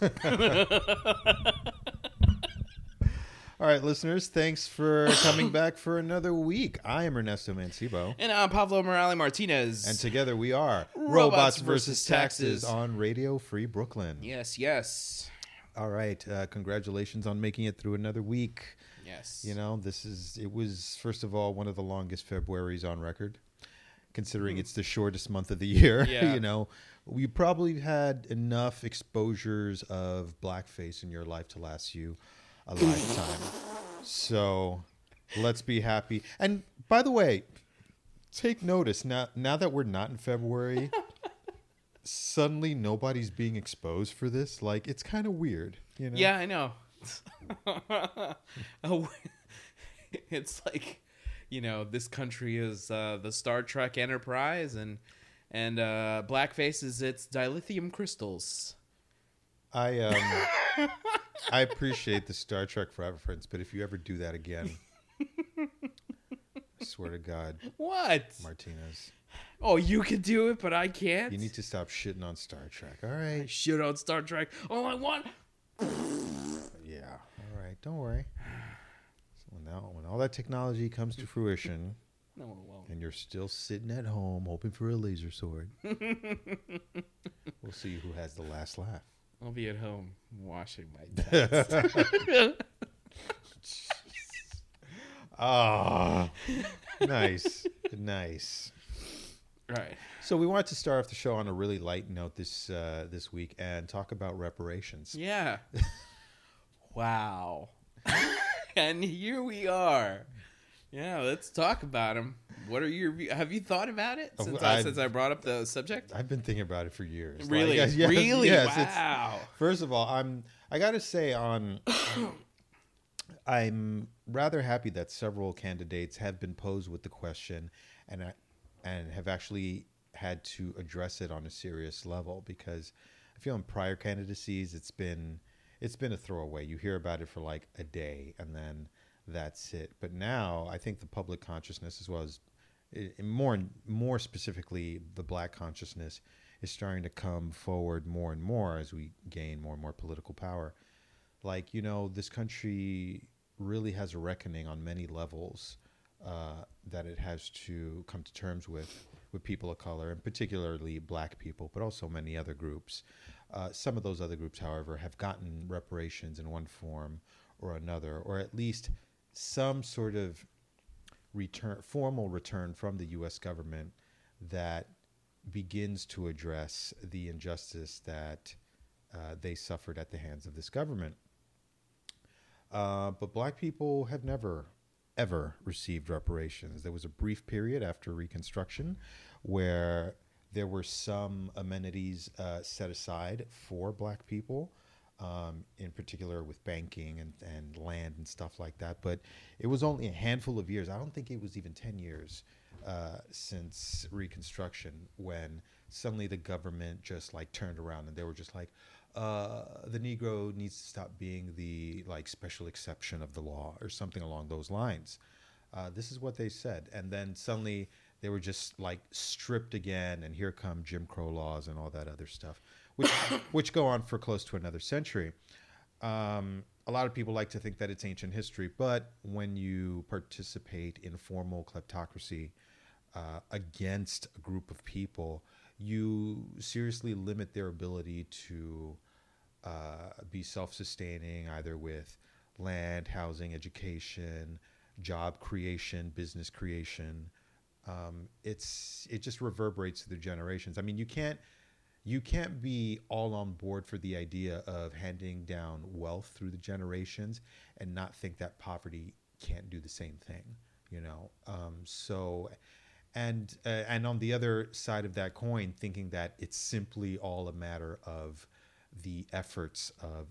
All right, listeners, thanks for coming back for another week. I am Ernesto Mancibo. And I'm Pablo Morales Martinez. And together we are Robots versus Taxes. on Radio Free Brooklyn. yes, yes, All right, uh, congratulations on making it through another week. yes. You know, this is, it was, first of all, one of the longest Februaries on record, considering mm-hmm. it's the shortest month of the year. Yeah. you know, we probably had enough exposures of blackface in your life to last you a lifetime. So let's be happy. And by the way, take notice now, now that we're not in February. Suddenly, nobody's being exposed for this. Like, it's kind of weird, you know. Yeah, I know. It's like, you know, this country is uh, the Star Trek Enterprise, and and uh, blackface is its dilithium crystals. I um I appreciate the Star Trek reference, but if you ever do that again, I swear to God, What? Martinez, Oh, you can do it, but I can't. you need to stop shitting on Star Trek. All right, I shit on Star Trek. All I want. yeah, all right, don't worry. When now, when all that technology comes to fruition, No, it won't. and you're still sitting at home hoping for a laser sword, we'll see who has the last laugh. I'll be at home washing my tats. Ah, nice, nice. right. So we wanted to start off the show on a really light note this uh, this week and talk about reparations. Yeah. wow. and here we are. Yeah, let's talk about them. What are your have you thought about it Oh, since I, I- since I brought up the subject? I've been thinking about it for years. Really? yes, yes, really? yes, it's- wow. First of all, I'm I got to say on I'm rather happy that several candidates have been posed with the question and I, and have actually had to address it on a serious level because I feel in prior candidacies it's been it's been a throwaway. You hear about it for like a day and then that's it. But now I think the public consciousness as well as i- more more specifically the black consciousness is starting to come forward more and more as we gain more and more political power like you know this country really has a reckoning on many levels uh, that it has to come to terms with with people of color and particularly black people but also many other groups uh, some of those other groups however have gotten reparations in one form or another or at least some sort of return formal return from the US government that begins to address the injustice that uh, they suffered at the hands of this government. Uh, but black people have never, ever received reparations. There was a brief period after Reconstruction where there were some amenities uh, set aside for black people, um, in particular with banking and, and land and stuff like that. But it was only a handful of years. I don't think it was even 10 years uh, since Reconstruction when suddenly the government just like turned around and they were just like, uh, the Negro needs to stop being the like special exception of the law or something along those lines. Uh, this is what they said, and then suddenly they were just like stripped again, and here come Jim Crow laws and all that other stuff, which which go on for close to another century. Um, a lot of people like to think that it's ancient history, but when you participate in formal kleptocracy uh, against a group of people, you seriously limit their ability to uh, be self sustaining, either with land, housing, education, job creation, business creation. Um, it's it just reverberates through generations. I mean, you can't you can't be all on board for the idea of handing down wealth through the generations and not think that poverty can't do the same thing. You know, um, so and uh, and on the other side of that coin, thinking that it's simply all a matter of the efforts of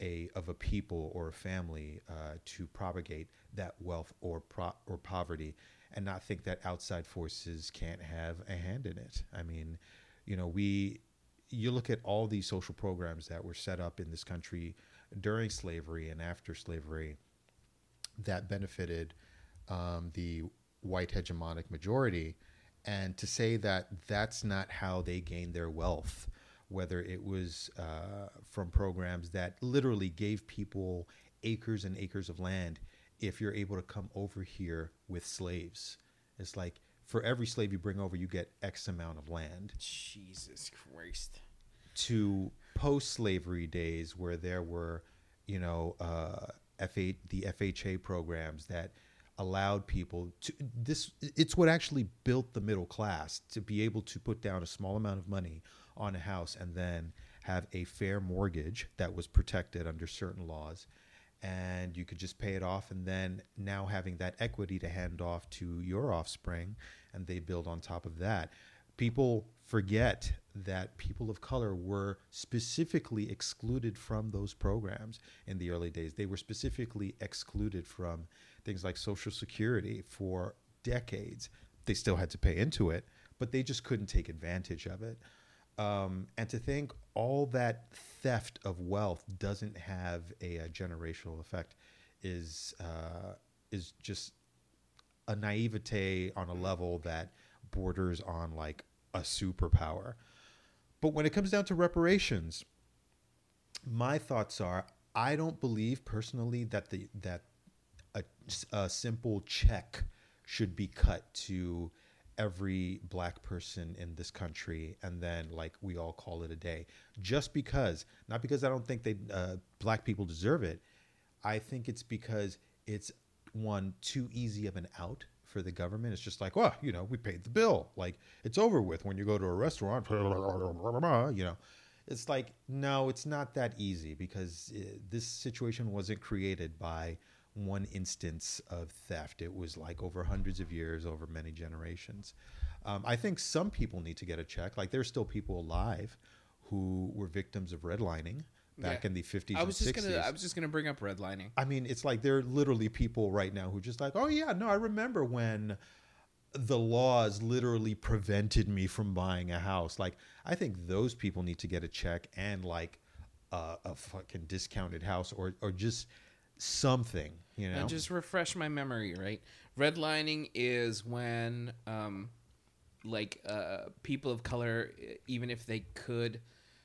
a of a people or a family uh, to propagate that wealth or pro- or poverty, and not think that outside forces can't have a hand in it. I mean, you know, we you look at all these social programs that were set up in this country during slavery and after slavery that benefited um, the white hegemonic majority and to say that that's not how they gained their wealth, whether it was uh, from programs that literally gave people acres and acres of land if you're able to come over here with slaves. It's like for every slave you bring over, you get X amount of land. Jesus Christ. To post slavery days where there were, you know, uh, F8, the FHA programs that allowed people to this it's what actually built the middle class to be able to put down a small amount of money on a house and then have a fair mortgage that was protected under certain laws and you could just pay it off and then now having that equity to hand off to your offspring and they build on top of that. People forget that people of color were specifically excluded from those programs in the early days. They were specifically excluded from things like social security for decades. They still had to pay into it but they just couldn't take advantage of it um, and to think all that theft of wealth doesn't have a, a generational effect is uh, is just a naivete on a level that borders on like a superpower. But when it comes down to reparations, my thoughts are I don't believe personally that the that a, a simple check should be cut to every black person in this country and then like we all call it a day. Just because not because i don't think they uh, black people deserve it. I think it's because it's one too easy of an out for the government. It's just like well you know we paid the bill. Like it's over with when you go to a restaurant you know. It's like no it's not that easy because uh, this situation wasn't created by one instance of theft. It was like over hundreds of years, over many generations. Um, I think some people need to get a check. Like there's still people alive who were victims of redlining back yeah. in the 50s I was just 60s. Gonna, I was just going to bring up redlining. I mean, it's like there are literally people right now who just like, oh yeah, no, I remember when the laws literally prevented me from buying a house. Like, I think those people need to get a check and like uh, a fucking discounted house or or just something, you know. And just refresh my memory, right? Redlining is when, um, like, uh, people of color, even if they could,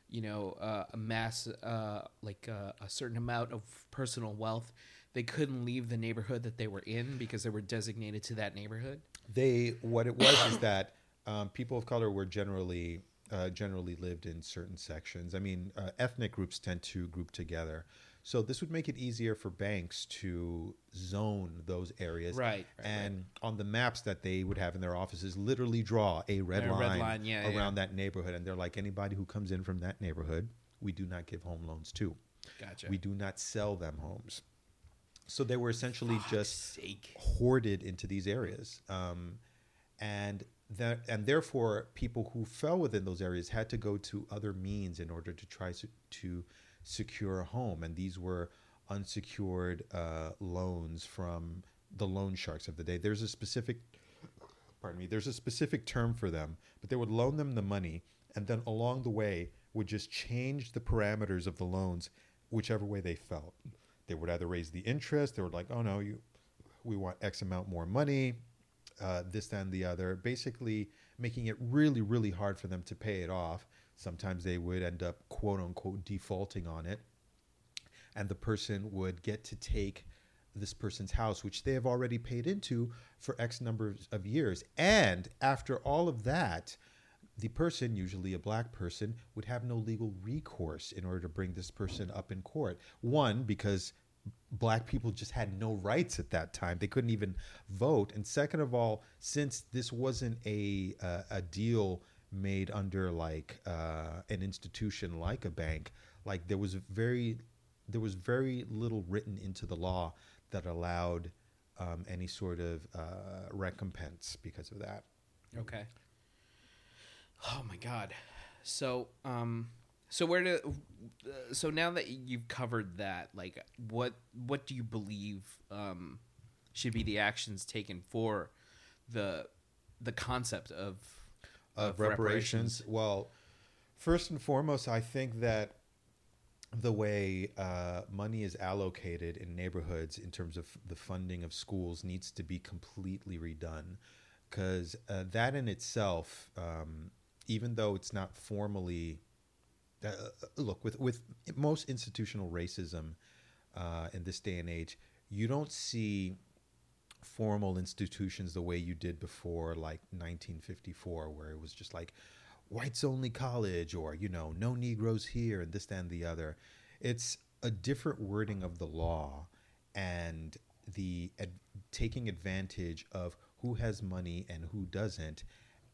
you know, uh, amass uh, like uh, a certain amount of personal wealth, they couldn't leave the neighborhood that they were in because they were designated to that neighborhood. They what it was is that um, people of color were generally uh, generally lived in certain sections. I mean, uh, ethnic groups tend to group together. So this would make it easier for banks to zone those areas. Right. right and right. on the maps that they would have in their offices, literally draw a red a line, red line yeah, around yeah. that neighborhood. And they're like, anybody who comes in from that neighborhood, we do not give home loans to. Gotcha. We do not sell them homes. So they were essentially Fuck's just sake. hoarded into these areas. Um, and that, and therefore, people who fell within those areas had to go to other means in order to try to, to secure a home, and these were unsecured uh, loans from the loan sharks of the day. There's a specific, pardon me, there's a specific term for them, but they would loan them the money, and then along the way would just change the parameters of the loans, whichever way they felt. They would either raise the interest, they were like, oh no, you, we want X amount more money, uh, this, and the other, basically making it really, really hard for them to pay it off Sometimes they would end up quote unquote defaulting on it, and the person would get to take this person's house, which they have already paid into for X number of years. And after all of that, the person, usually a black person, would have no legal recourse in order to bring this person up in court. One, because black people just had no rights at that time; they couldn't even vote. And second of all, since this wasn't a uh, a deal made under like uh, an institution like a bank, like there was very there was very little written into the law that allowed um, any sort of uh, recompense because of that. Okay. Oh my God. So, um, so where do, uh, so now that you've covered that, like, what what do you believe um, should be the actions taken for the the concept of of, reparations. reparations. Well, first and foremost, I think that the way uh, money is allocated in neighborhoods in terms of the funding of schools needs to be completely redone. because uh, that in itself, um, even though it's not formally, uh, look with with most institutional racism uh, in this day and age, you don't see formal institutions the way you did before like 1954 where it was just like whites only college or you know no negroes here and this that, and the other. It's a different wording of the law and the ad- taking advantage of who has money and who doesn't.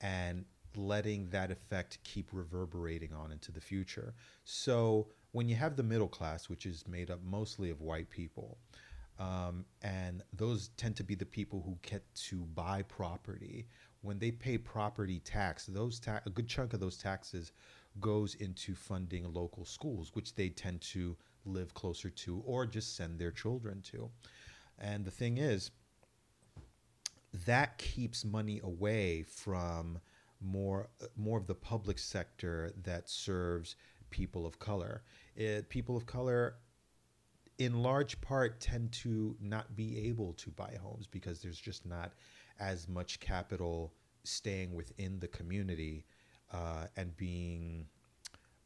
And letting that effect keep reverberating on into the future so when you have the middle class which is made up mostly of white people um, and those tend to be the people who get to buy property. When they pay property tax, those ta- a good chunk of those taxes goes into funding local schools, which they tend to live closer to or just send their children to. And the thing is, that keeps money away from more more of the public sector that serves people of color. It, people of color in large part tend to not be able to buy homes because there's just not as much capital staying within the community uh, and being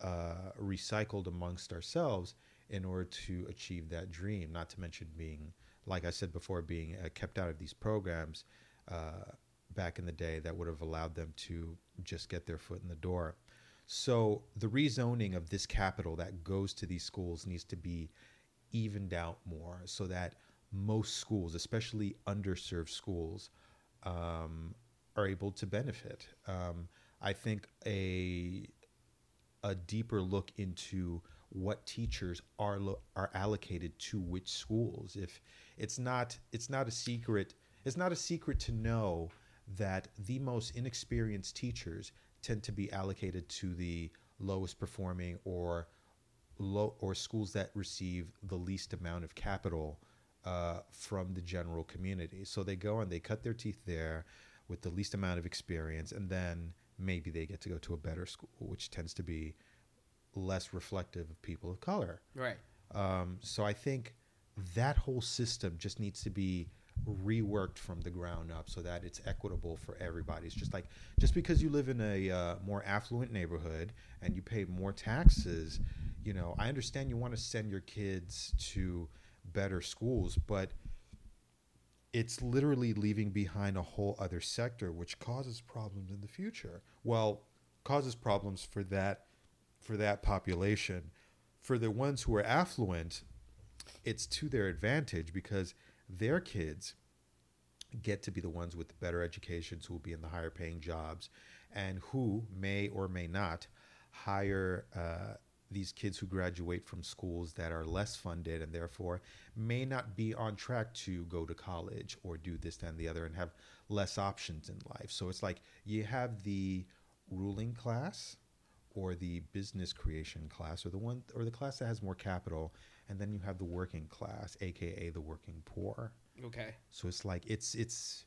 uh, recycled amongst ourselves in order to achieve that dream. Not to mention being, like I said before, being uh, kept out of these programs uh, back in the day that would have allowed them to just get their foot in the door. So the rezoning of this capital that goes to these schools needs to be evened out more so that most schools, especially underserved schools, um, are able to benefit. Um, I think a a deeper look into what teachers are lo- are allocated to which schools. If it's not it's not a secret it's not a secret to know that the most inexperienced teachers tend to be allocated to the lowest performing or low or schools that receive the least amount of capital uh, from the general community. So they go and they cut their teeth there with the least amount of experience, and then maybe they get to go to a better school, which tends to be less reflective of people of color. Right. Um, so I think that whole system just needs to be reworked from the ground up so that it's equitable for everybody. It's just like just because you live in a uh, more affluent neighborhood and you pay more taxes, you know, I understand you want to send your kids to better schools, but it's literally leaving behind a whole other sector which causes problems in the future. Well, causes problems for that for that population. For the ones who are affluent, it's to their advantage because their kids get to be the ones with the better educations who will be in the higher paying jobs and who may or may not hire uh, these kids who graduate from schools that are less funded and therefore may not be on track to go to college or do this and the other and have less options in life. So it's like you have the ruling class or the business creation class or the one or the class that has more capital and then you have the working class aka the working poor Okay. so it's like it's it's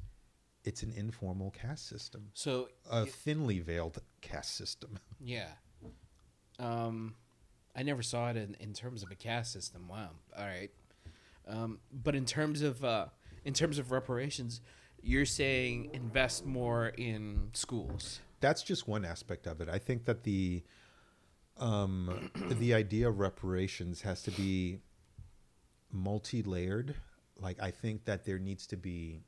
it's an informal caste system So a thinly veiled caste system yeah. Um, I never saw it in, in terms of a caste system. Wow. All right. Um, but in terms of uh, in terms of reparations, you're saying invest more in schools. that's just one aspect of it i think that the um the idea of reparations has to be multi-layered like i think that there needs to be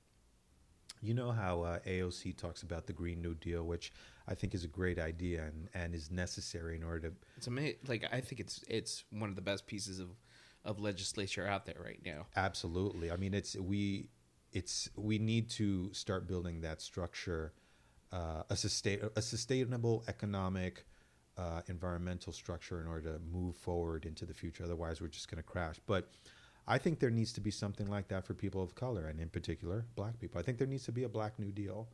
you know how uh, AOC talks about the Green New Deal, which I think is a great idea and, and is necessary in order to It's amazing. Like I think it's it's one of the best pieces of of legislature out there right now. Absolutely. I mean, it's we, it's we need to start building that structure, uh, a sustain a sustainable economic, uh, environmental structure in order to move forward into the future. Otherwise, we're just going to crash. But I think there needs to be something like that for people of color, and in particular, Black people. I think there needs to be a Black New Deal.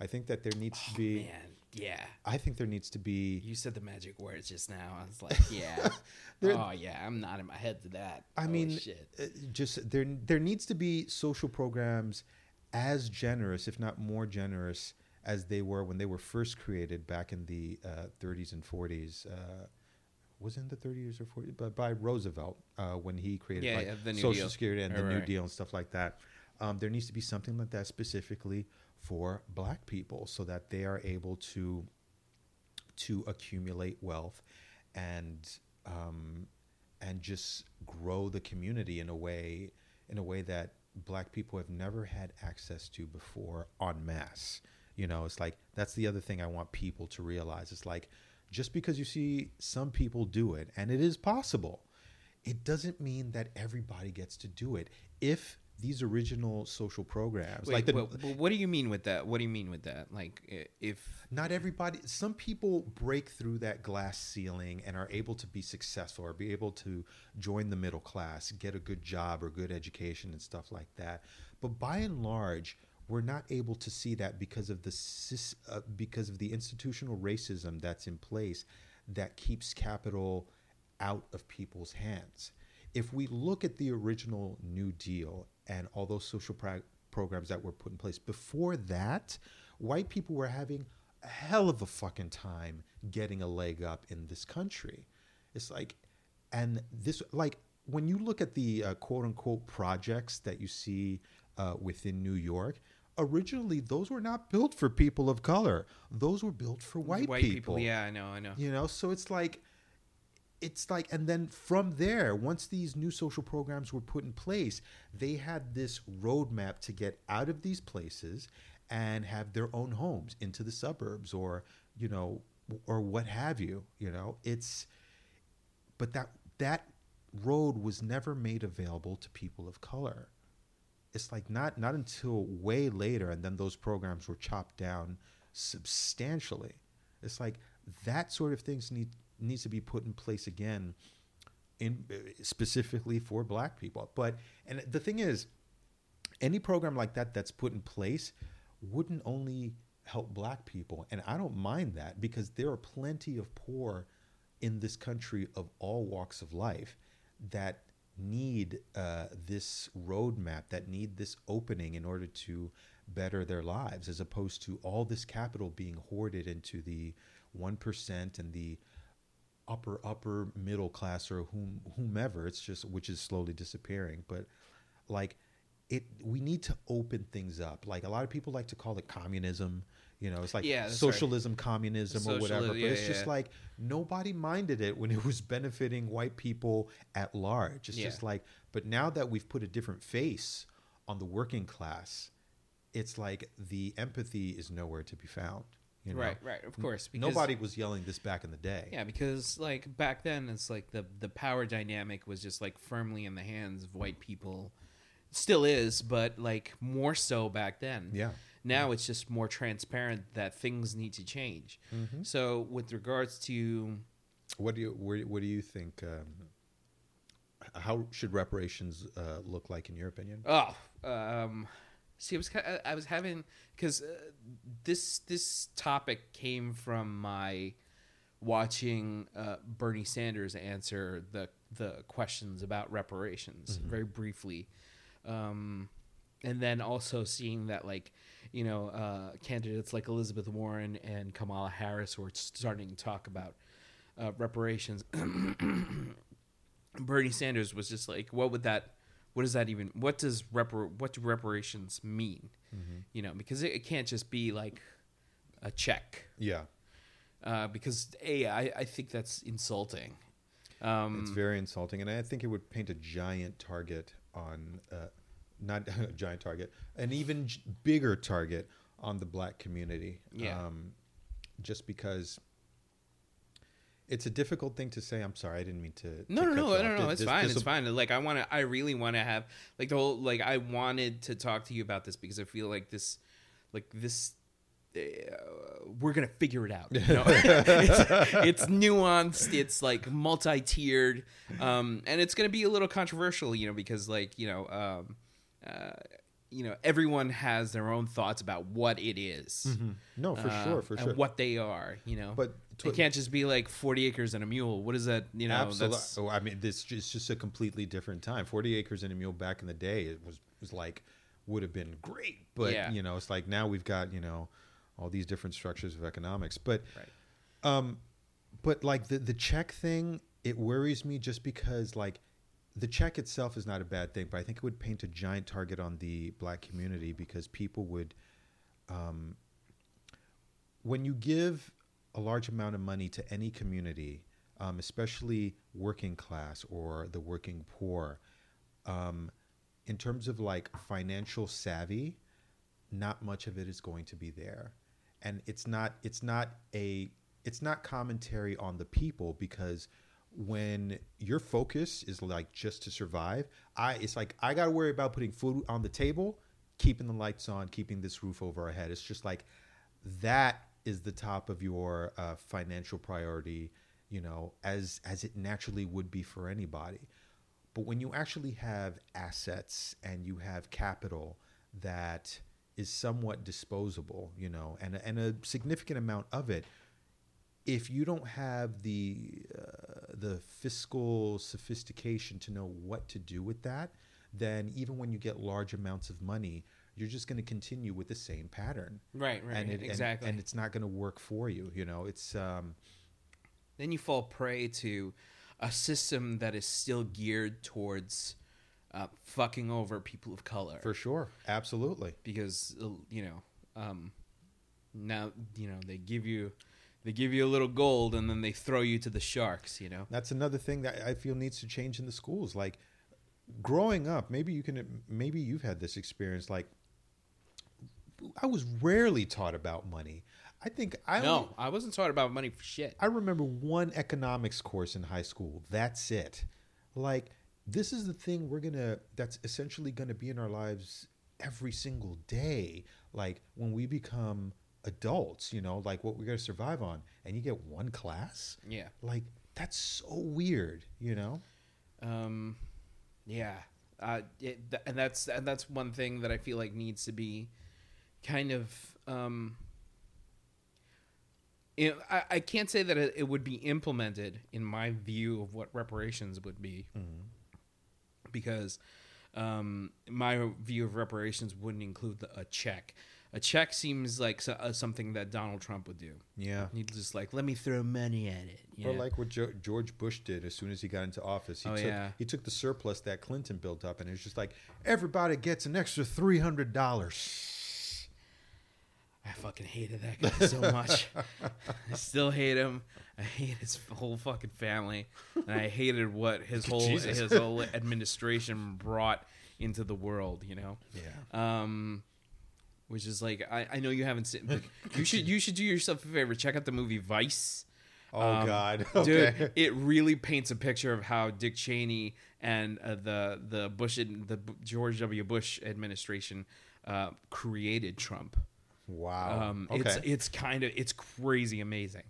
I think that there needs to be. Man, yeah. I think there needs to be. You said the magic words just now. I was like, yeah. There- oh yeah, I'm nodding my head to that. I Oh, mean, shit. uh, just there there needs to be social programs as generous, if not more generous, as they were when they were first created back in the uh, 30s and 40s. Uh, was in the 30s or 40s? But by Roosevelt uh, when he created Yeah, like, yeah, the New Social Deal. Security and the Right, New right. Deal and stuff like that. Um, there needs to be something like that specifically for black people so that they are able to to accumulate wealth and um, and just grow the community in a way in a way that black people have never had access to before en masse. You know, it's like that's the other thing I want people to realize. It's like just because you see some people do it and it is possible, it doesn't mean that everybody gets to do it. If these original social programs, Wait, like the, but what do you mean with that? What do you mean with that? Like, if not everybody some people break through that glass ceiling and are able to be successful or be able to join the middle class get a good job or good education and stuff like that but by and large we're not able to see that because of the uh, because of the institutional racism that's in place that keeps capital out of people's hands if we look at the original new deal and all those social programs that were put in place before that white people were having a hell of a fucking time getting a leg up in this country. It's like, and this, like, when you look at the uh, quote unquote projects that you see uh, within New York, originally those were not built for people of color. Those were built for white, people. yeah, I know, I know. You know, so it's like, it's like, and then from there, once these new social programs were put in place, they had this roadmap to get out of these places and have their own homes into the suburbs or, you know, or what have you. You know, it's, but that, that road was never made available to people of color. It's like not not until way later, and then those programs were chopped down substantially. It's like that sort of things need needs to be put in place again, in specifically for Black people. But and the thing is, any program like that that's put in place wouldn't only help Black people, and I don't mind that because there are plenty of poor in this country of all walks of life that need uh, this roadmap, that need this opening in order to better their lives, as opposed to all this capital being hoarded into the one percent and the upper upper middle class or whom, whomever. It's just which is slowly disappearing, but like it, we need to open things up. Like a lot of people like to call it communism. You know, it's like Yeah, socialism, communism, or whatever. Sociali- But yeah, it's just yeah. like nobody minded it when it was benefiting white people at large. It's Yeah. just like, but now that we've put a different face on the working class, it's like the empathy is nowhere to be found. You know? Right, right, of course. Because, Nobody was yelling this back in the day. Yeah, because like back then, it's like the the power dynamic was just like firmly in the hands of white people. Still is, but like more so back then. Yeah. Now it's just more transparent that things need to change. Mm-hmm. So with regards to What do you where, what do you think? Um, how should reparations uh, look like in your opinion? Oh, um, see, I was I was having because uh, this this topic came from my watching uh, Bernie Sanders answer the the questions about reparations very briefly, um, and then also seeing that like you know uh, candidates like Elizabeth Warren and Kamala Harris were starting to talk about uh, reparations. Bernie Sanders was just like, what would that, what does that even, what does repar, what do reparations mean? You know, because it, it can't just be like a check. Yeah, Uh, because a, I, I think that's insulting. Um, it's very insulting, and I think it would paint a giant target on, uh, not a giant target, an even j- bigger target on the black community. Yeah. Um, just because it's a difficult thing to say. I'm sorry, I didn't mean to. no, to no, no, no, no, it's this- fine. this It's fine. Like I want to, I really want to have like the whole, like I wanted to talk to you about this because I feel like this, like this, uh, we're gonna figure it out. You know? it's, it's nuanced. It's like multi-tiered, um, and it's gonna be a little controversial. You know, because like you know, um, uh, you know, everyone has their own thoughts about what it is. No, for uh, sure, for and sure. what they are. You know, But to- it can't just be like forty acres and a mule. What is that? You know, Absolutely. that's Oh, I mean, this is just a completely different time. Forty acres and a mule back in the day, it was was like would have been great, but Yeah. you know, it's like now we've got you know all these different structures of economics, but right. um, but like the the check thing, it worries me just because like the check itself is not a bad thing, but I think it would paint a giant target on the black community because people would um, when you give a large amount of money to any community, um, especially working class or the working poor, um, in terms of like financial savvy, not much of it is going to be there, and it's not it's not a it's not commentary on the people because when your focus is like just to survive, I it's like I got to worry about putting food on the table, keeping the lights on, keeping this roof over our head. It's just like that is the top of your uh, financial priority, you know, as as it naturally would be for anybody. But when you actually have assets and you have capital that is somewhat disposable, you know, and and a significant amount of it, if you don't have the uh, the fiscal sophistication to know what to do with that, then even when you get large amounts of money, you're just going to continue with the same pattern. Right, right, and it, exactly. And, and it's not going to work for you. You know, it's um, then you fall prey to a system that is still geared towards uh, fucking over people of color for sure, absolutely. because uh, you know um, now you know they give you they give you a little gold and then they throw you to the sharks. You know. That's another thing that I feel needs to change in the schools. Like growing up, maybe you can, maybe you've had this experience. Like I was rarely taught about money. I think I No, I wasn't taught about money for shit. I remember one economics course in high school. That's it. Like this is the thing we're gonna. That's essentially gonna be in our lives every single day. Like when we become adults, you know, like what we're gonna survive on, and you get one class. Yeah. Like that's so weird, you know. Um, yeah. Uh, it, th- and that's and that's one thing that I feel like needs to be kind of. Um, you know, I, I can't say that it, it would be implemented in my view of what reparations would be, because um, my view of reparations wouldn't include the, a check. A check seems like so, uh, something that Donald Trump would do. Yeah. He'd just like let me throw money at it. you Or know? like what jo- George Bush did as soon as he got into office. He Oh, took yeah. he took the surplus that Clinton built up, and it was just like everybody gets an extra three hundred dollars. I fucking hated that guy so much. I still hate him. I hate his whole fucking family, and I hated what his whole Jesus. his whole administration brought into the world. You know, Yeah. um, which is like I, I know you haven't seen. But you should you should do yourself a favor. Check out the movie Vice. Oh Um, God. Dude, it really paints a picture of how Dick Cheney and uh, the the Bush the George W. Bush administration uh, created Trump. Wow. Um, okay. It's it's kind of it's crazy amazing.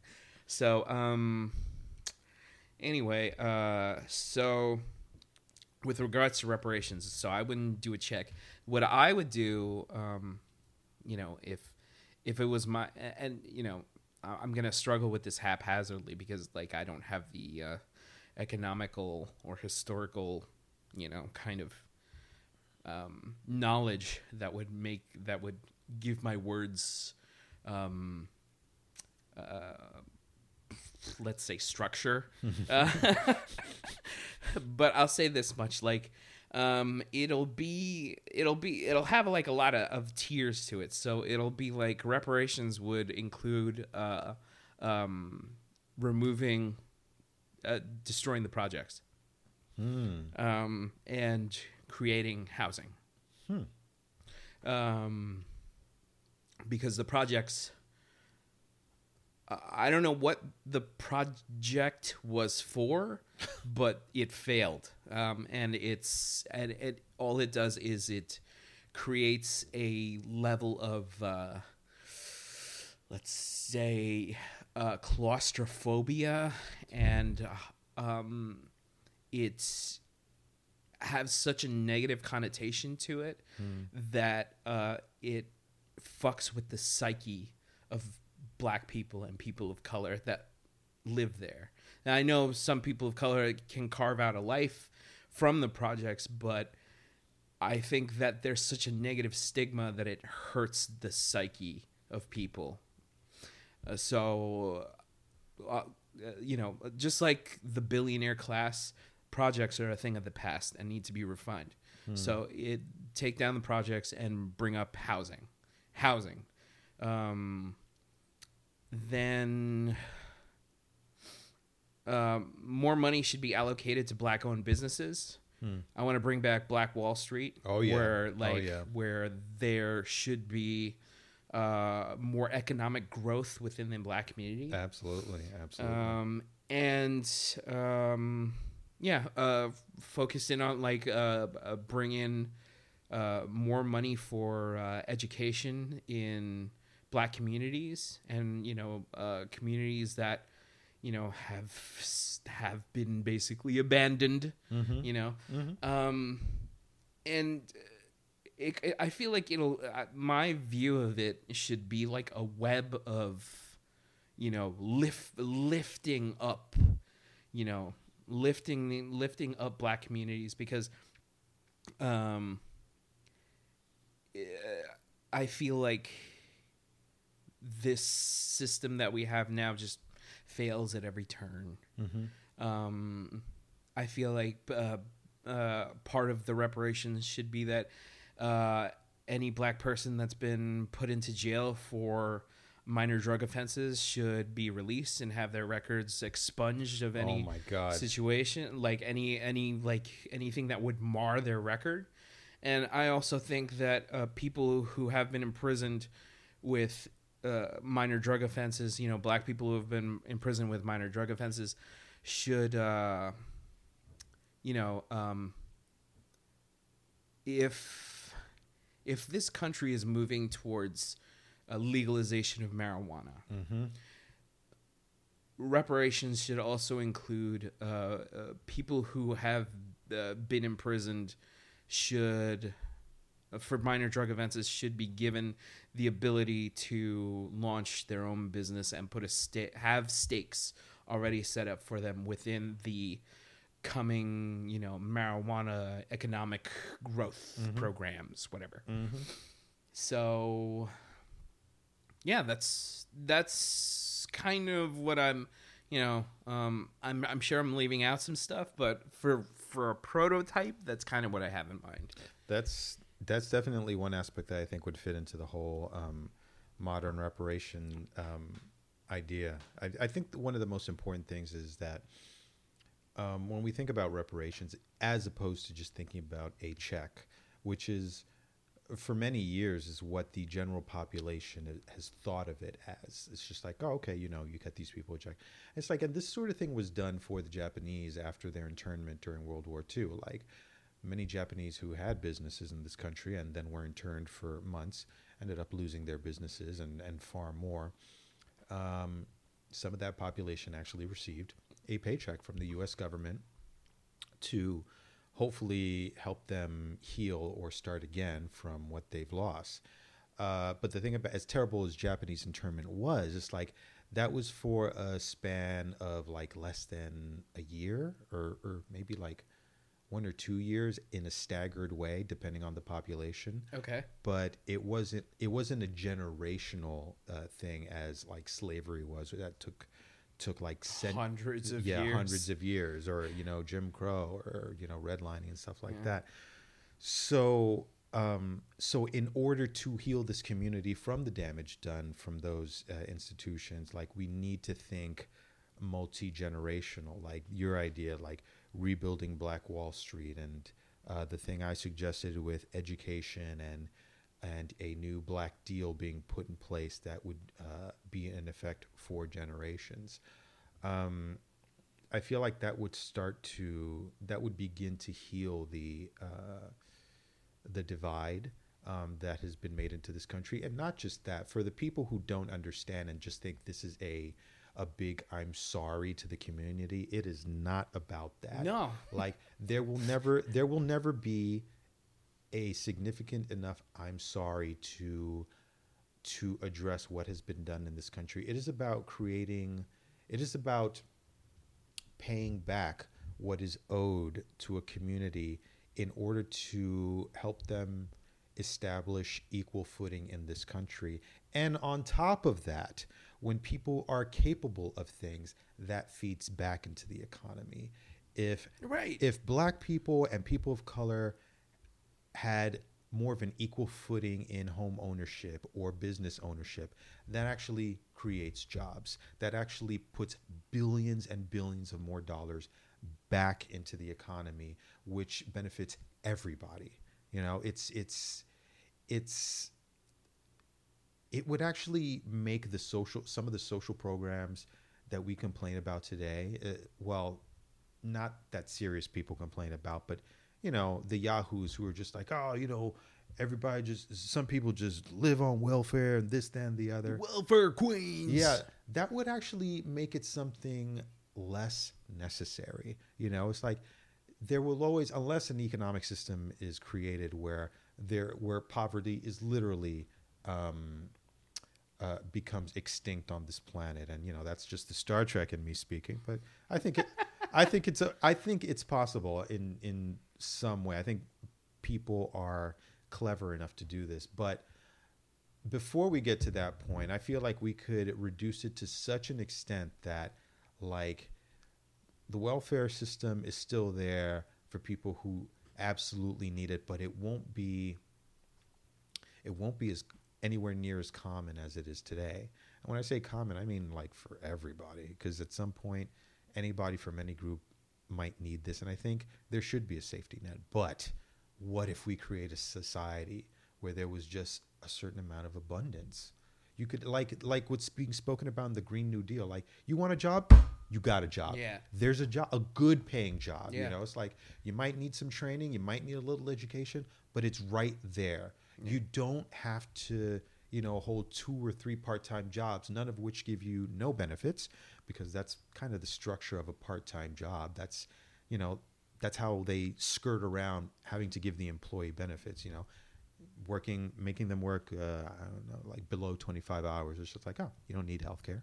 So um, anyway, uh, so with regards to reparations, so I wouldn't do a check. What I would do, um, you know, if if it was my and you know, I'm gonna struggle with this haphazardly because like I don't have the uh, economical or historical, you know, kind of um, knowledge that would make that would give my words, um, uh, let's say structure. uh, but I'll say this much: like, um, it'll be it'll be it'll have like a lot of, of tiers to it. So it'll be like reparations would include uh, um, removing, uh, destroying the projects um, and creating housing. Um, because the projects, I- don't know what the project was for, but it failed. Um, and it's and it all it does is it creates a level of uh, let's say uh, claustrophobia and uh, um, it's has such a negative connotation to it that uh, it fucks with the psyche of black people and people of color that live there. Now, I know some people of color can carve out a life from the projects, but I think that there's such a negative stigma that it hurts the psyche of people. Uh, so, uh, uh, you know, just like the billionaire class, projects are a thing of the past and need to be refined. So, it take down the projects and bring up housing, housing, Um, then um, more money should be allocated to black-owned businesses. I want to bring back Black Wall Street. Oh, yeah. where Oh, yeah. where there should be uh, more economic growth within the black community. Absolutely, absolutely. Um, and um, yeah, uh, focus in on like uh, uh, bring in uh, more money for uh, education in black communities and you know uh, communities that you know have have been basically abandoned. You know, um, and it, it- I feel like it'll. Uh, my view of it should be like a web of, you know, lift lifting up, you know, lifting lifting up black communities because, um, I feel like this system that we have now just fails at every turn. Um, I feel like uh, uh, part of the reparations should be that uh, any black person that's been put into jail for minor drug offenses should be released and have their records expunged of any Oh situation like any any like anything that would mar their record. And i also think that uh, people who have been imprisoned with uh, minor drug offenses you know black people who have been imprisoned with minor drug offenses should uh, you know um, if if this country is moving towards a legalization of marijuana reparations should also include uh, uh, people who have uh, been imprisoned should for minor drug offenses should be given the ability to launch their own business and put a sta- have stakes already set up for them within the coming you know marijuana economic growth programs whatever. So yeah that's that's kind of what i'm you know um i'm i'm sure i'm leaving out some stuff but for for a prototype that's kind of what i have in mind. That's that's definitely one aspect that I think would fit into the whole um, modern reparation um, idea. I, I think one of the most important things is that um, when we think about reparations, as opposed to just thinking about a check, which is for many years is what the general population has thought of it as. It's just like, oh, okay, you know, you cut these people a check. It's like, and this sort of thing was done for the Japanese after their internment during World War II. Like many Japanese who had businesses in this country and then were interned for months ended up losing their businesses and, and far more. Um, some of that population actually received a paycheck from the U.S. government to hopefully help them heal or start again from what they've lost. Uh, but the thing about as terrible as Japanese internment was, it's like that was for a span of like less than a year or, or maybe like one or two years in a staggered way, depending on the population. Okay. But it wasn't it wasn't a generational uh, thing as like slavery was. That took took like cent- hundreds of yeah years. hundreds of years or you know Jim Crow or you know redlining and stuff like that. So um so in order to heal this community from the damage done from those uh, institutions like we need to think multi-generational. Like your idea like rebuilding black wall street and uh, the thing i suggested with education and and a new black deal being put in place that would uh, be in effect for generations um, i feel like that would start to that would begin to heal the uh, the divide um, that has been made into this country, and not just that. For the people who don't understand and just think this is a a big "I'm sorry" to the community, it is not about that. No. like there will never there will never be a significant enough "I'm sorry" to to address what has been done in this country. It is about creating. It is about paying back what is owed to a community in order to help them establish equal footing in this country. And on top of that, when people are capable of things, that feeds back into the economy. If Right. if black people and people of color had more of an equal footing in home ownership or business ownership that actually creates jobs that actually puts billions and billions of more dollars back into the economy which benefits everybody you know it's it's it's it would actually make the social some of the social programs that we complain about today uh, well not that serious people complain about but you know the yahoos who are just like oh you know everybody just some people just live on welfare and this then the other welfare queens. yeah that would actually make it something less necessary you know it's like there will always unless an economic system is created where there where poverty is literally um, uh, becomes extinct on this planet, and you know that's just the Star Trek in me speaking. But I think it, I think it's a, I think it's possible in in some way. I think people are clever enough to do this, but before we get to that point, I feel like we could reduce it to such an extent that like the welfare system is still there for people who absolutely need it, but it won't be it won't be as anywhere near as common as it is today. And when I say common, I mean like for everybody, because at some point, anybody from any group might need this. And I think there should be a safety net. But what if we create a society where there was just a certain amount of abundance? You could like like what's being spoken about in the Green New Deal. Like, you want a job, you got a job. Yeah. There's a job, a good paying job. Yeah. You know, it's like you might need some training, you might need a little education, but it's right there. You don't have to, you know, hold two or three part-time jobs, none of which give you no benefits, because that's kind of the structure of a part-time job. That's, you know, that's how they skirt around having to give the employee benefits. You know, working, making them work, uh, I don't know, like below 25 hours. It's just like, oh, you don't need health care.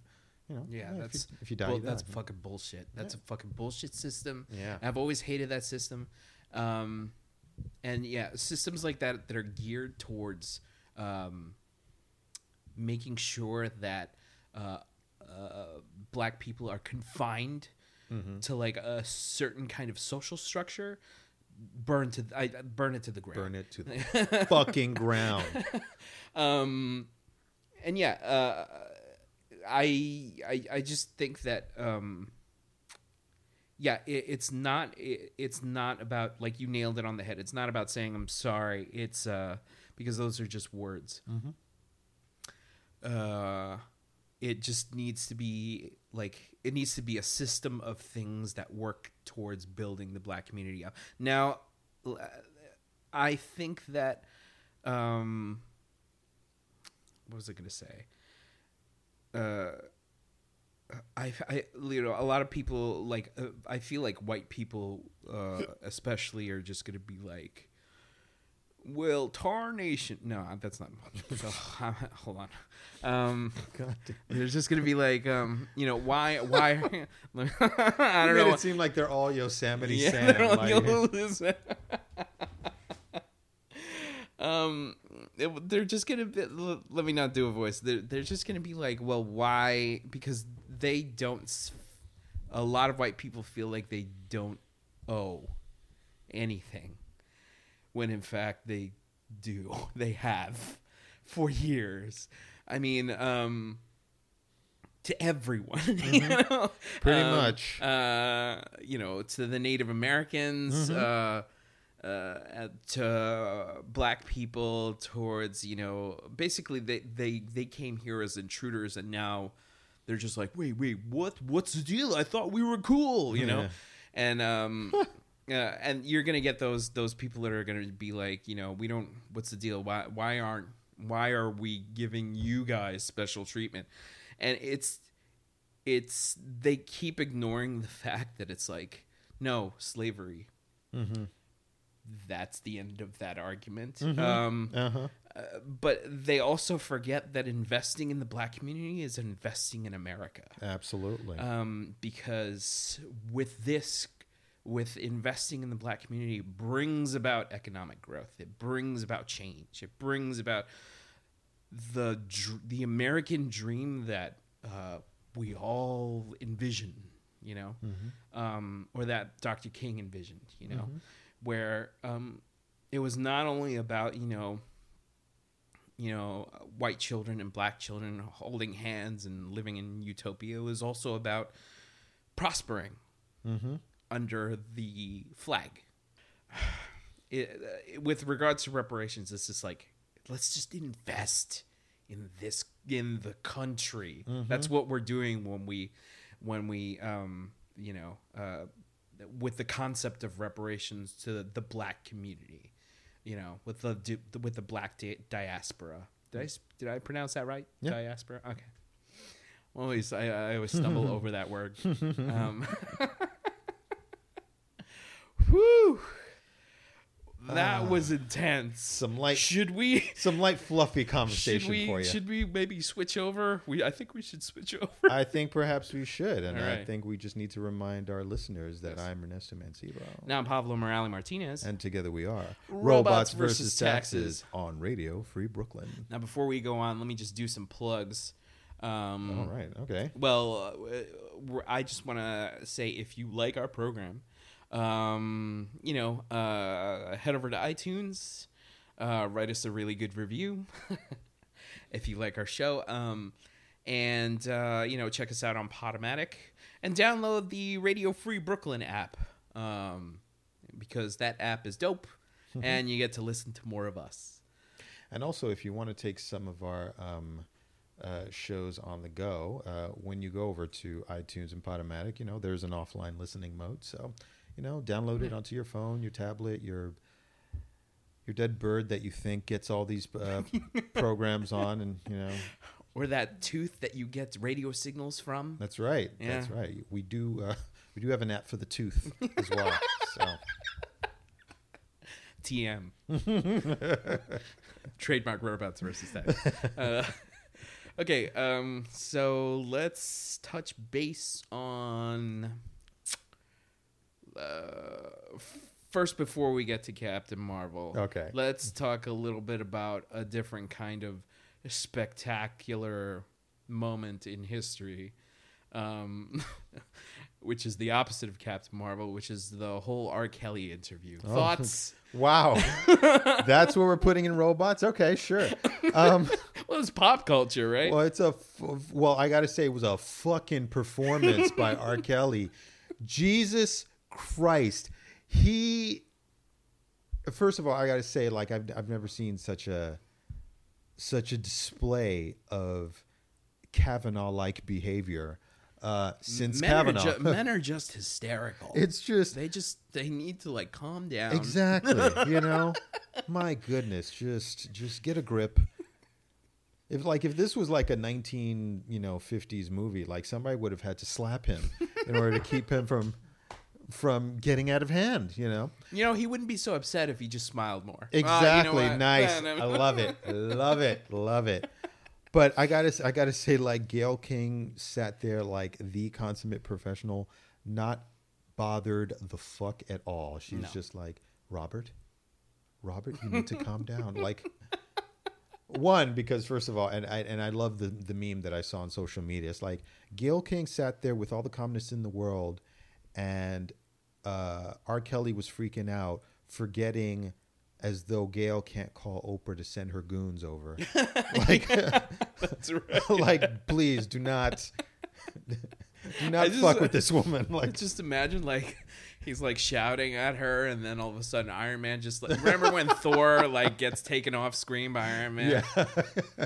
You know, Yeah, if you- that's if you, die, bull- you die. that's fucking bullshit. That's a fucking bullshit system. Yeah. I've always hated that system. Um, and yeah, systems like that that are geared towards um, making sure that uh, uh, black people are confined Mm-hmm. to like a certain kind of social structure. Burn to I I burn it to the ground. burn it to the fucking ground. um and yeah uh I, I i just think that um yeah it, it's not it, it's not about like you nailed it on the head. It's not about saying i'm sorry. It's uh because those are just words. Uh it just needs to be like it needs to be a system of things that work towards building the black community up. Now I think that um what was i going to say? Uh I, I, you know, a lot of people like. Uh, I feel like white people, uh, especially, are just gonna be like, "Well, tarnation." No, that's not. hold on. Um, God damn. they're just gonna be like, um, you know, why, why? I don't made know. It seem like they're all Yosemite Yeah, Sam. they're like- like, "You'll um, it- they're just gonna be, l- let me not do a voice. They're they're just gonna be like, well, why? Because they don't. A lot of white people feel like they don't owe anything, when in fact they do. They have for years. I mean, um. To everyone, you know? Pretty Um, much. uh, you know, to the Native Americans, uh, uh, to black people, towards you know, basically they they they came here as intruders, and now they're just like, wait, wait, what? What's the deal? I thought we were cool, you know, Yeah. and um. Uh, and you're gonna get those those people that are gonna be like, you know, we don't. What's the deal? Why why aren't why are we giving you guys special treatment? And it's it's they keep ignoring the fact that it's like no slavery Mm-hmm. That's the end of that argument. Um, Uh-huh. uh, but they also forget that investing in the black community is investing in america. Absolutely. um, because with this with investing in the black community brings about economic growth. It brings about change. It brings about the dr- the american dream that uh, we all envision you know? Um, or that dr king envisioned you know where um, it was not only about you know you know white children and black children holding hands and living in utopia. It was also about prospering Mm-hmm. under the flag. It, uh, with regards to reparations it's just like let's just invest in this in the country. That's what we're doing when we when we um you know uh with the concept of reparations to the black community you know with the di- with the black di- diaspora. Did i s- did i pronounce that right? Yeah. diaspora? Okay. Always I, I always stumble over that word. Um Whew. That was intense. Some light, Should we? some light, fluffy conversation we? for you. Should we maybe switch over? We I think we should switch over. I think perhaps we should, and All I think we just need to remind our listeners that Yes. I'm Ernesto Mancebo, Now I'm Pablo Morales Martinez. and together we are Robots versus Taxes. on Radio Free Brooklyn. now before we go on, let me just do some plugs. Um, All right, okay. Well, uh, I just want to say if you like our program, um, you know, uh, head over to iTunes, uh, write us a really good review if you like our show, um, and uh, you know, check us out on Podomatic and download the Radio Free Brooklyn app um, because that app is dope, and you get to listen to more of us. And also, if you want to take some of our um, uh, shows on the go, uh, when you go over to iTunes and Podomatic, you know, there's an offline listening mode. So, you know, download it onto your phone, your tablet, your your dead bird that you think gets all these uh, programs on, and you know, Or that tooth that you get radio signals from. that's right, that's right. We do uh, we do have an app for the tooth as well. so. TM. Trademark robots versus that. Uh, okay, um, so let's touch base on. Uh, first, before we get to Captain Marvel, Okay. let's talk a little bit about a different kind of spectacular moment in history. Um, which is the opposite of Captain Marvel, which is the whole R. Kelly interview. Oh. Thoughts? Wow, that's what we're putting in robots. Okay, sure. Um, Well, it's pop culture, right? Well, it's a f- well. I got to say, it was a fucking performance by R. Kelly. Jesus Christ, he. First of all, I got to say, like I've I've never seen such a such a display of Kavanaugh-like behavior uh, since men, Kavanaugh. Are ju- men are just hysterical. it's just they just they need to like calm down. Exactly. you know, my goodness, just just get a grip. If like if this was like a nineteen you know fifties movie, like somebody would have had to slap him in order to keep him from from getting out of hand. You know. You know, he wouldn't be so upset if he just smiled more. Uh, you know Exactly. nice. I love it. Love it. Love it. But I gotta, I gotta say, like Gayle King sat there like the consummate professional, not bothered the fuck at all. She's No. just like, Robert, Robert, you need to calm down. Like, one because first of all, and I and I love the the meme that I saw on social media. It's like Gayle King sat there with all the calmness in the world, and uh, R. Kelly was freaking out, forgetting as though Gayle can't call Oprah to send her goons over. like, like, please do not, do not just- fuck with this woman. Like, just imagine like he's like shouting at her, and then all of a sudden Iron Man just like remember when Thor like gets taken off screen by Iron Man? yeah,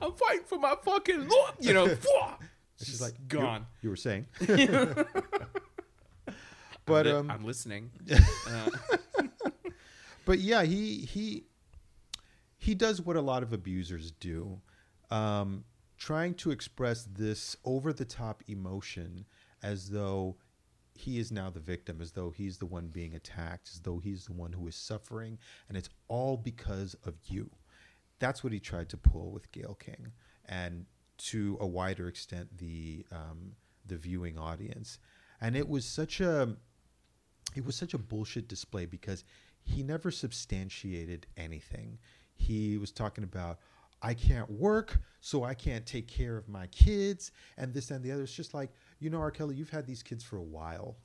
I'm fighting for my fucking. You know, she's she's like like "You- gone. You, were saying, but I'm, li- um, I'm listening. Uh, but yeah, he he he does what a lot of abusers do, um, trying to express this over the top emotion as though he is now the victim, as though he's the one being attacked, as though he's the one who is suffering, and it's all because of you. That's what he tried to pull with Gayle King, and to a wider extent, the um, the viewing audience. And it was such a it was such a bullshit display because he never substantiated anything. He was talking about I can't work, so I can't take care of my kids, and this and the other. It's just like you know, R. Kelly, you've had these kids for a while.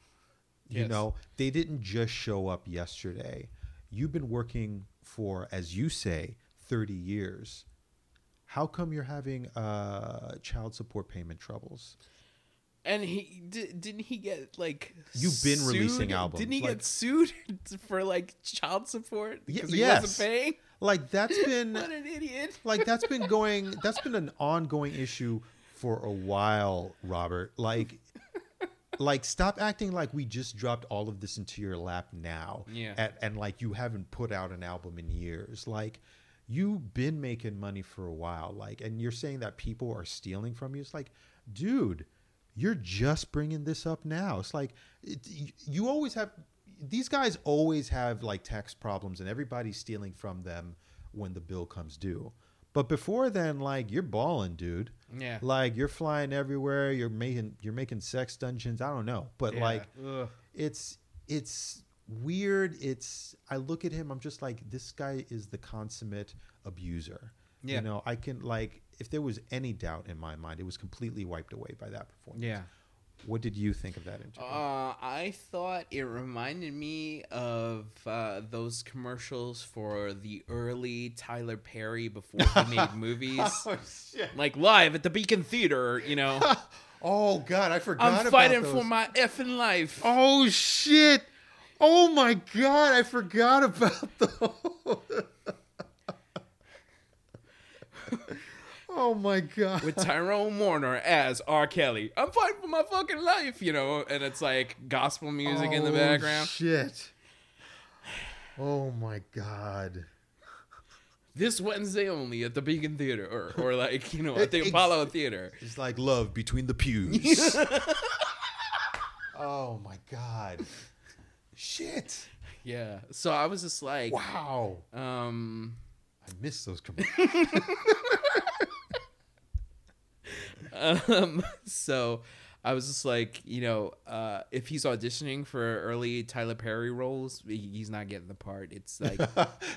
You know, they didn't just show up yesterday. You've been working for, as you say, 30 years. How come you're having uh, child support payment troubles? And he di- didn't he get like You've been sued? releasing albums, Didn't he like- get sued for like child support because he yes. wasn't paying? Like that's been What an idiot! like that's been going that's been an ongoing issue for a while, Robert. Like like stop acting like we just dropped all of this into your lap now. Yeah. And, and like you haven't put out an album in years. Like you've been making money for a while. Like and you're saying that people are stealing from you. It's like, dude, you're just bringing this up now. It's like it, you, always have these guys always have like tax problems and everybody's stealing from them when the bill comes due. But before then, like you're balling, dude. Yeah. Like you're flying everywhere. You're making you're making sex dungeons. I don't know, but Yeah. like Ugh. it's it's weird. It's I look at him. I'm just like this guy is the consummate abuser. Yeah. You know, I can like if there was any doubt in my mind, it was completely wiped away by that performance. Yeah. What did you think of that interview? Uh, I thought it reminded me of uh, those commercials for the early Tyler Perry before he made movies. oh shit! Like live at the Beacon Theater, you know. Oh god, I forgot. I'm about fighting those. for my effing life. Oh shit! Oh my god, I forgot about the. oh my god. with Tyrone Warner as R. Kelly. I'm fighting for my fucking life, you know, and it's like gospel music in the Oh, background. Shit. Oh my god. This Wednesday only at the Beacon Theater, or, or like you know at the Ex- Apollo Theater. It's like love between the pews. oh my god. Shit. Yeah. So I was just like, Wow. um, I miss those commercials. um, so I was just like, you know, uh, if he's auditioning for early Tyler Perry roles, he- he's not getting the part. It's like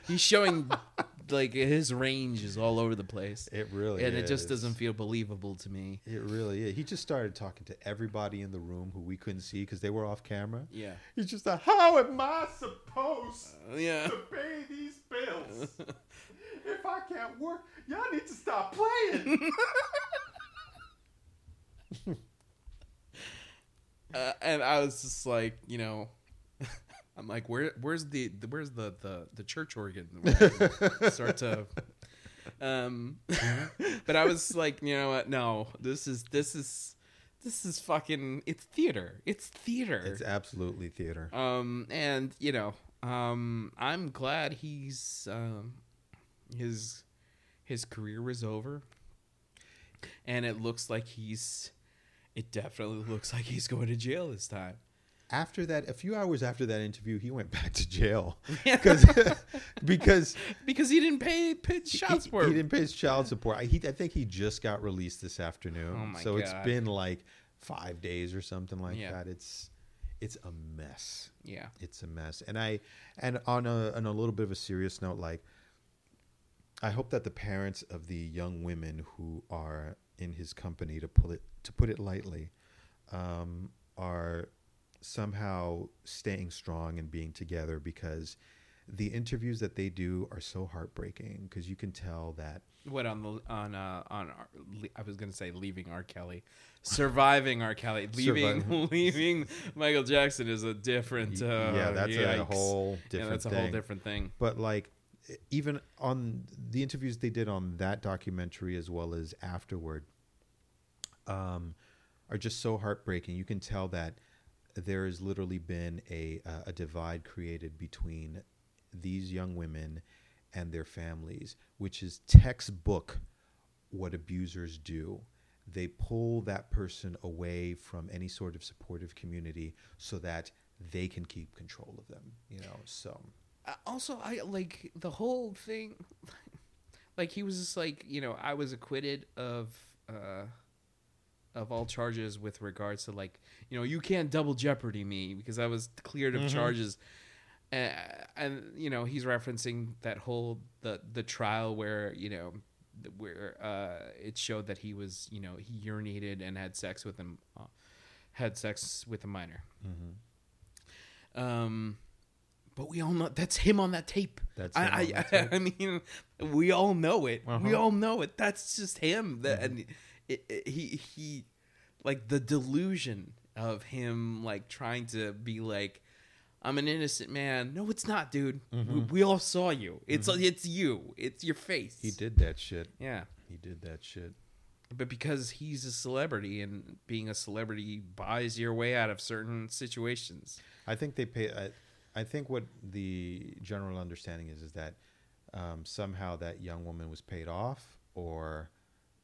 he's showing like his range is all over the place, It really is. and it just doesn't feel believable to me. It really is. He just started talking to everybody in the room who we couldn't see because they were off camera. Yeah. He's just like, how am I supposed Uh, yeah. to pay these bills? if I can't work, y'all need to stop playing. uh, and I was just like, you know, I'm like, where, where's the, the where's the, the, the church organ? Start to, um, but I was like, you know what? No, this is this is this is fucking. It's theater. It's theater. it's absolutely theater. um, and you know, um, I'm glad he's um, his his career was over, and it looks like he's. It definitely looks like he's going to jail this time. After that, a few hours after that interview, he went back to jail because because because he didn't pay, pay child support. he didn't pay his child support. I, he, I think he just got released this afternoon. Oh my so it's been like five days or something like Yeah. that. It's it's a mess. yeah, it's a mess and i and on a on a little bit of a serious note like i hope that the parents of the young women who are in his company to put it to put it lightly um, are somehow staying strong and being together because the interviews that they do are so heartbreaking because you can tell that what on the on uh on R- le- I was gonna say leaving R. Kelly, surviving R. Kelly, leaving Surviving. leaving Michael Jackson is a different. Uh, yeah that's a whole different yeah, that's a thing. whole different thing. but like even on the interviews they did on that documentary as well as afterward um, are just so heartbreaking you can tell that there has literally been a uh, a divide created between these young women and their families which is textbook what abusers do they pull that person away from any sort of supportive community so that they can keep control of them you know so Uh, also, I like the whole thing. Like he was just like you know I was acquitted of uh of all charges with regards to like you know you can't double jeopardy me because I was cleared of charges. Uh, and you know he's referencing that whole the the trial where you know where uh it showed that he was you know he urinated and had sex with him uh, had sex with a minor Um, but we all know that's him on that tape. That's him I, I, tape. I mean, we all know it. We Uh-huh. Mm-hmm. all know it. That's just him. That and it, it, he he, like the delusion of him like trying to be like, I'm an innocent man. No, it's not, dude. We, we all saw you. It's it's you. It's your face. Mm-hmm. He did that shit. Yeah. He did that shit. But because he's a celebrity and being a celebrity buys your way out of certain situations. I think they pay. I, I think what the general understanding is is that um, somehow that young woman was paid off, or,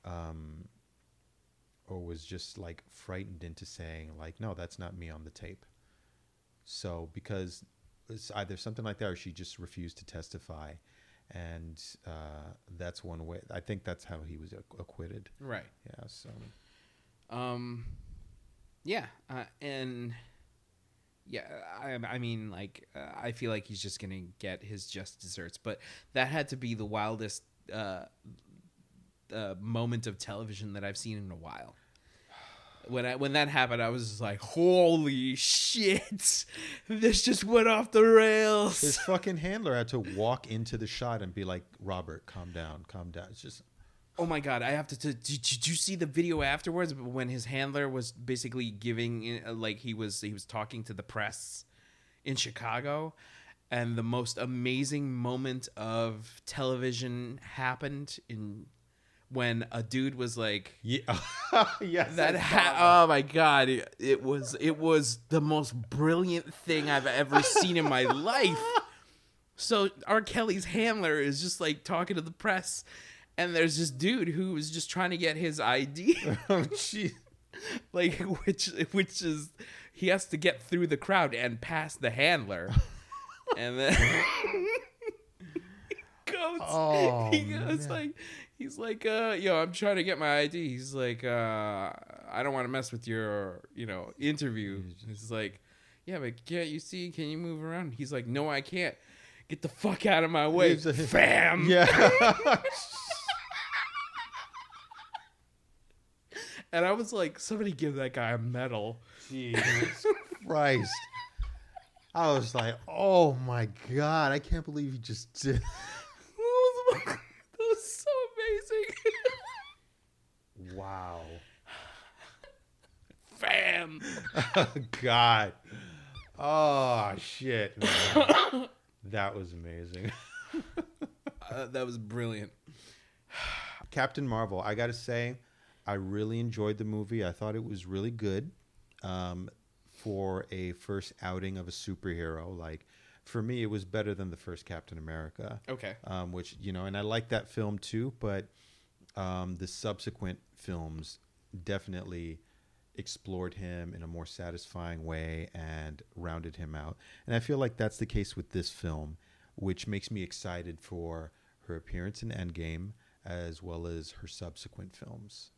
um, or was just like frightened into saying like, no, that's not me on the tape. So because it's either something like that, or she just refused to testify, and uh, that's one way. I think that's how he was ac- acquitted. Right. Yeah. So Um, yeah, uh, and yeah, I, I mean, like, uh, I feel like he's just gonna get his just desserts, but that had to be the wildest uh, uh, moment of television that I've seen in a while. When I when that happened, I was like, "Holy shit! This just went off the rails." his fucking handler had to walk into the shot and be like, "Robert, calm down, calm down." It's just Oh my god! I have to. to did, did you see the video afterwards when his handler was basically giving, uh, like he was he was talking to the press in Chicago, and the most amazing moment of television happened in when a dude was like yeah, yes, that. Ha- oh my god! It, it was it was the most brilliant thing I've ever seen in my life. So R. Kelly's handler is just like talking to the press, and there's this dude who is just trying to get his ID, oh, jeez. like which which is he has to get through the crowd and pass the handler, and then he goes Oh, he goes man. like he's like uh yo I'm trying to get my ID. He's like uh I don't want to mess with your you know interview. He's like yeah, but can't you see? Can you move around? He's like, no, I can't. Get the fuck out of my way, He's a- fam. Yeah. And I was like, somebody give that guy a medal. Jesus Christ. I was like, oh my God, I can't believe you just did. that was so amazing. Wow. fam. Oh, God. Oh, shit. man. that was amazing. Uh, that was brilliant. Captain Marvel, I got to say, I really enjoyed the movie. I thought it was really good um, for a first outing of a superhero. Like, for me, it was better than the first Captain America. Okay. um, which you know, and I like that film too. But um, the subsequent films definitely explored him in a more satisfying way and rounded him out. And I feel like that's the case with this film, which makes me excited for her appearance in Endgame as well as her subsequent films.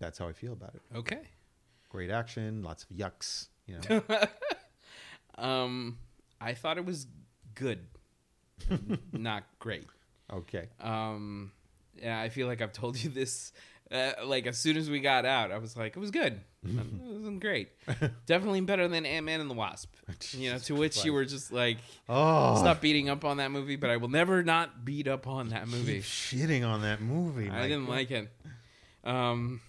That's how I feel about it. Okay. Great action, lots of yucks. You know, Um, I thought it was good, not great. okay. Um, yeah, I feel like I've told you this. Uh, like as soon as we got out, I was like, it was good. it wasn't great. Definitely better than Ant Man and the Wasp. You know, to which you were just like, Oh, stop beating up on that movie. But I will never not beat up on that movie. shitting on that movie. I didn't like it. Um,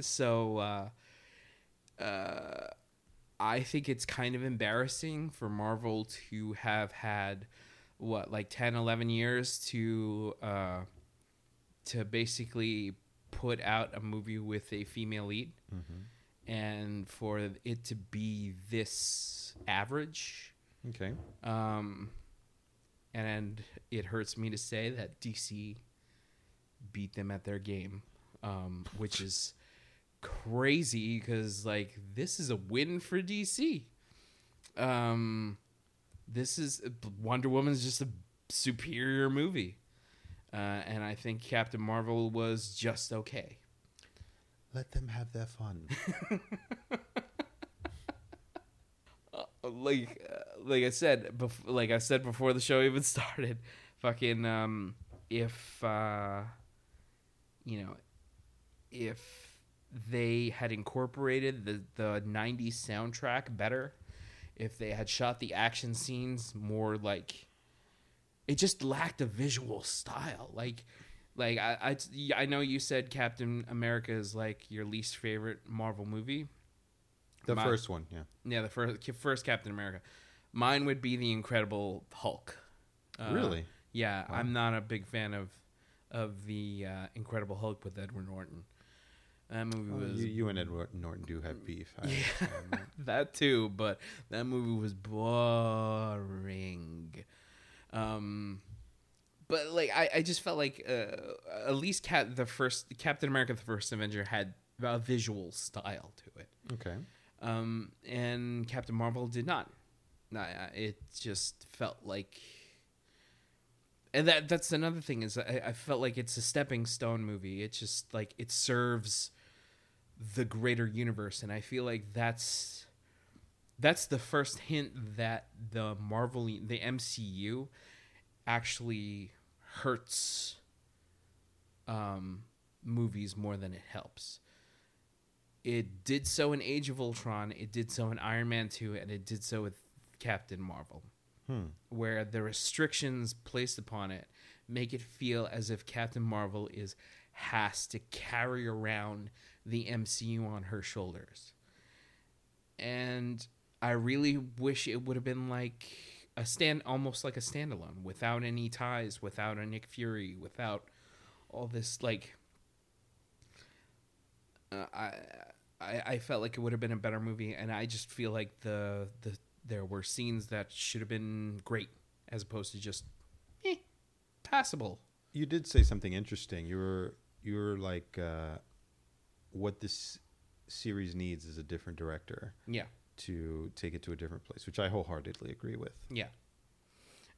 so uh, uh, I think it's kind of embarrassing for Marvel to have had what like 10, 11 years to uh, to basically put out a movie with a female lead, and for it to be this average. Okay. Um, and it hurts me to say that DC beat them at their game, um, which is crazy because like this is a win for DC. Um, this is Wonder Woman is just a superior movie, uh, and I think Captain Marvel was just okay. Let them have their fun. like uh, like I said bef- like I said before the show even started fucking um if uh you know if they had incorporated the the 90s soundtrack better if they had shot the action scenes more like it just lacked a visual style. Like like I I, I know you said Captain America is like your least favorite Marvel movie. The My- first one, yeah. Yeah, the first first Captain America. Mine would be the Incredible Hulk. Uh, Really? Yeah, Wow. I'm not a big fan of of the uh, Incredible Hulk with Edward Norton. That movie Well, was you, you and Edward Norton do have beef. I Yeah. that. that too, but that movie was boring. Um, but like I, I just felt like uh, at least Cap the first Captain America the First Avenger had a visual style to it. Okay. Um, and Captain Marvel did not. Nah, it just felt like, and that that's another thing is I, I felt like it's a stepping stone movie. It's just like it serves the greater universe, and I feel like that's that's the first hint that the Marvel, the MCU, actually hurts um, movies more than it helps. It did so in Age of Ultron, it did so in Iron Man 2, and it did so with Captain Marvel, Hmm. where the restrictions placed upon it make it feel as if Captain Marvel is has to carry around the MCU on her shoulders. And I really wish it would have been like a stand almost like a standalone without any ties, without a Nick Fury, without all this like uh, I, I I felt like it would have been a better movie, and I just feel like the the there were scenes that should have been great as opposed to just eh, passable. You did say something interesting. You were you were like, uh, what this series needs is a different director Yeah, to take it to a different place, which I wholeheartedly agree with. yeah.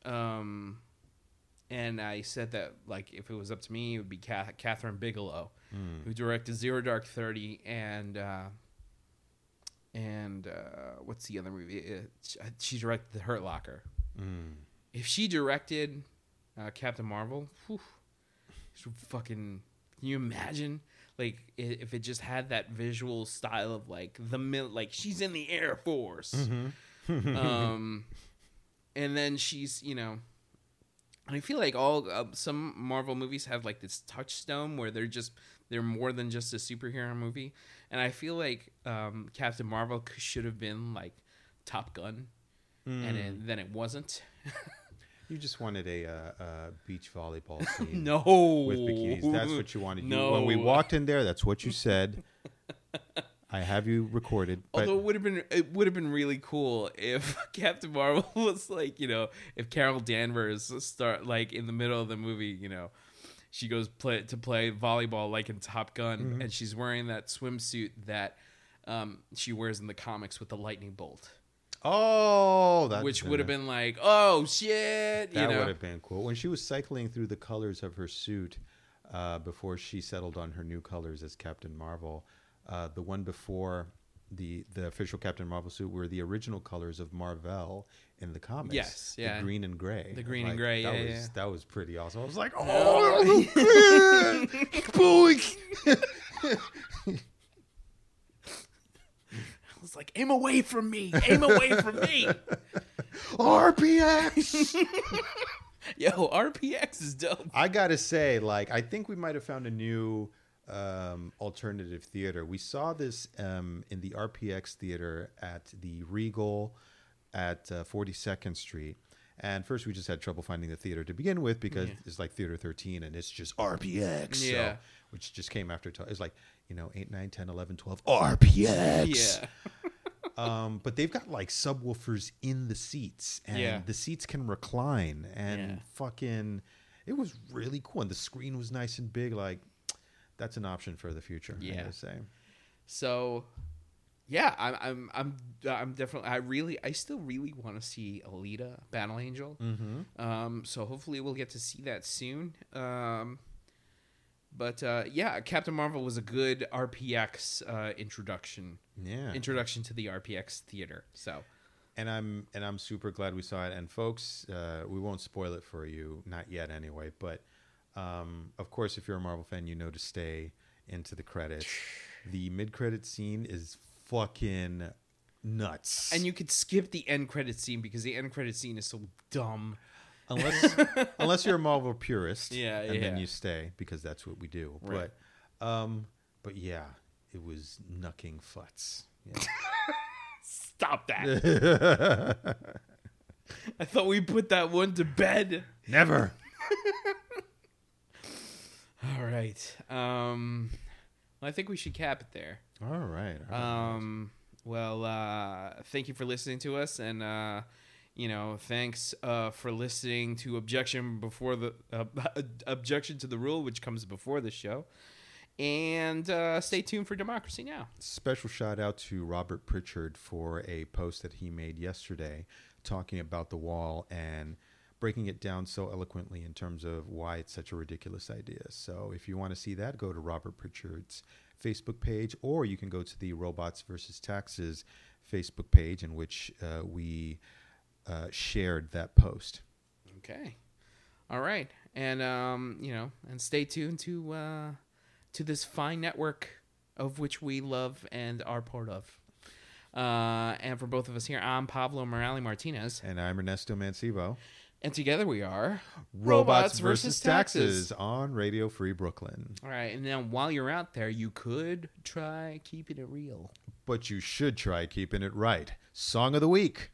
Um, and I said that like if it was up to me, it would be Ca- Kathryn Bigelow, Hmm. who directed Zero Dark Thirty and uh, and uh, what's the other movie? It, she directed The Hurt Locker. Mm. if she directed uh, Captain Marvel, whew, fucking. Can you imagine? Like if it just had that visual style of like the mil- like she's in the Air Force, Mm-hmm. um, and then she's you know, I feel like all uh, some Marvel movies have like this touchstone where they're just they're more than just a superhero movie, and I feel like um, Captain Marvel should have been like Top Gun, and Mm. it, then it wasn't. You just wanted a, uh, uh beach volleyball scene no, with bikinis. That's what you wanted. You, when we walked in there, that's what you said. I have you recorded, but Although it would have been it would have been really cool if Captain Marvel was like you know if Carol Danvers start like in the middle of the movie you know she goes play to play volleyball like in Top Gun Mm-hmm. and she's wearing that swimsuit that um, she wears in the comics with the lightning bolt, oh, that which would have been like oh shit you that know would have been cool when she was cycling through the colors of her suit uh, before she settled on her new colors as Captain Marvel. Uh, the one before the the official Captain Marvel suit were the original colors of Marvel in the comics. Yes, yeah. the green and gray. The green and gray, That yeah, was yeah. that was pretty awesome. I was like, Oh. oh, boy. Was like aim away from me aim away from me RPX. yo RPX is dope I gotta say, like, I think we might have found a new um, alternative theater. We saw this um, in the RPX theater at the Regal at uh, 42nd Street. And first, we just had trouble finding the theater to begin with because Yeah. it's like Theater 13 and it's just RPX. so- Yeah. which just came after. T- it's like, you know, 8, 9, 10, 11, 12, RPX. yeah Um, but they've got like subwoofers in the seats, and Yeah. the seats can recline, and Yeah. fucking, it was really cool, and the screen was nice and big. Like, that's an option for the future. Yeah. gotta say. So, yeah, I'm, I'm, I'm, I'm definitely. I really, I still really want to see Alita, Battle Angel. Mm-hmm. Um, so hopefully we'll get to see that soon. Um, but uh, yeah, Captain Marvel was a good RPX uh, introduction, Yeah, introduction to the RPX theater. So and I'm and I'm super glad we saw it. And folks, uh, we won't spoil it for you, not yet anyway. But um, of course, if you're a Marvel fan, you know to stay into the credits. The mid-credit scene is fucking nuts. and you could skip the end credit scene because the end credit scene is so dumb. Unless unless you're a Marvel purist, Yeah, and then you stay because that's what we do. Right. But um, but yeah, it was knucking futs. Stop that! I thought we put that one to bed. Never. All right. Um, well, I think we should cap it there. All right. all right. Um, well, uh, thank you for listening to us, and uh, you know, thanks uh, for listening to objection before the uh, objection to the rule, which comes before the show. And uh, stay tuned for Democracy Now. Special shout out to Robert Pritchard for a post that he made yesterday talking about the wall and breaking it down so eloquently in terms of why it's such a ridiculous idea. So if you want to see that, go to Robert Pritchard's Facebook page, or you can go to the Robots versus Taxes Facebook page, in which uh, we uh, shared that post. Okay. All right, and um, you know, and stay tuned to uh, to this fine network of which we love and are part of. Uh, and for both of us here, I'm Pablo Morales Martinez, And I'm Ernesto Mancibo. and together we are Robots versus Taxes on Radio Free Brooklyn. All right, and now while you're out there, you could try keeping it real. But you should try keeping it right. Song of the week.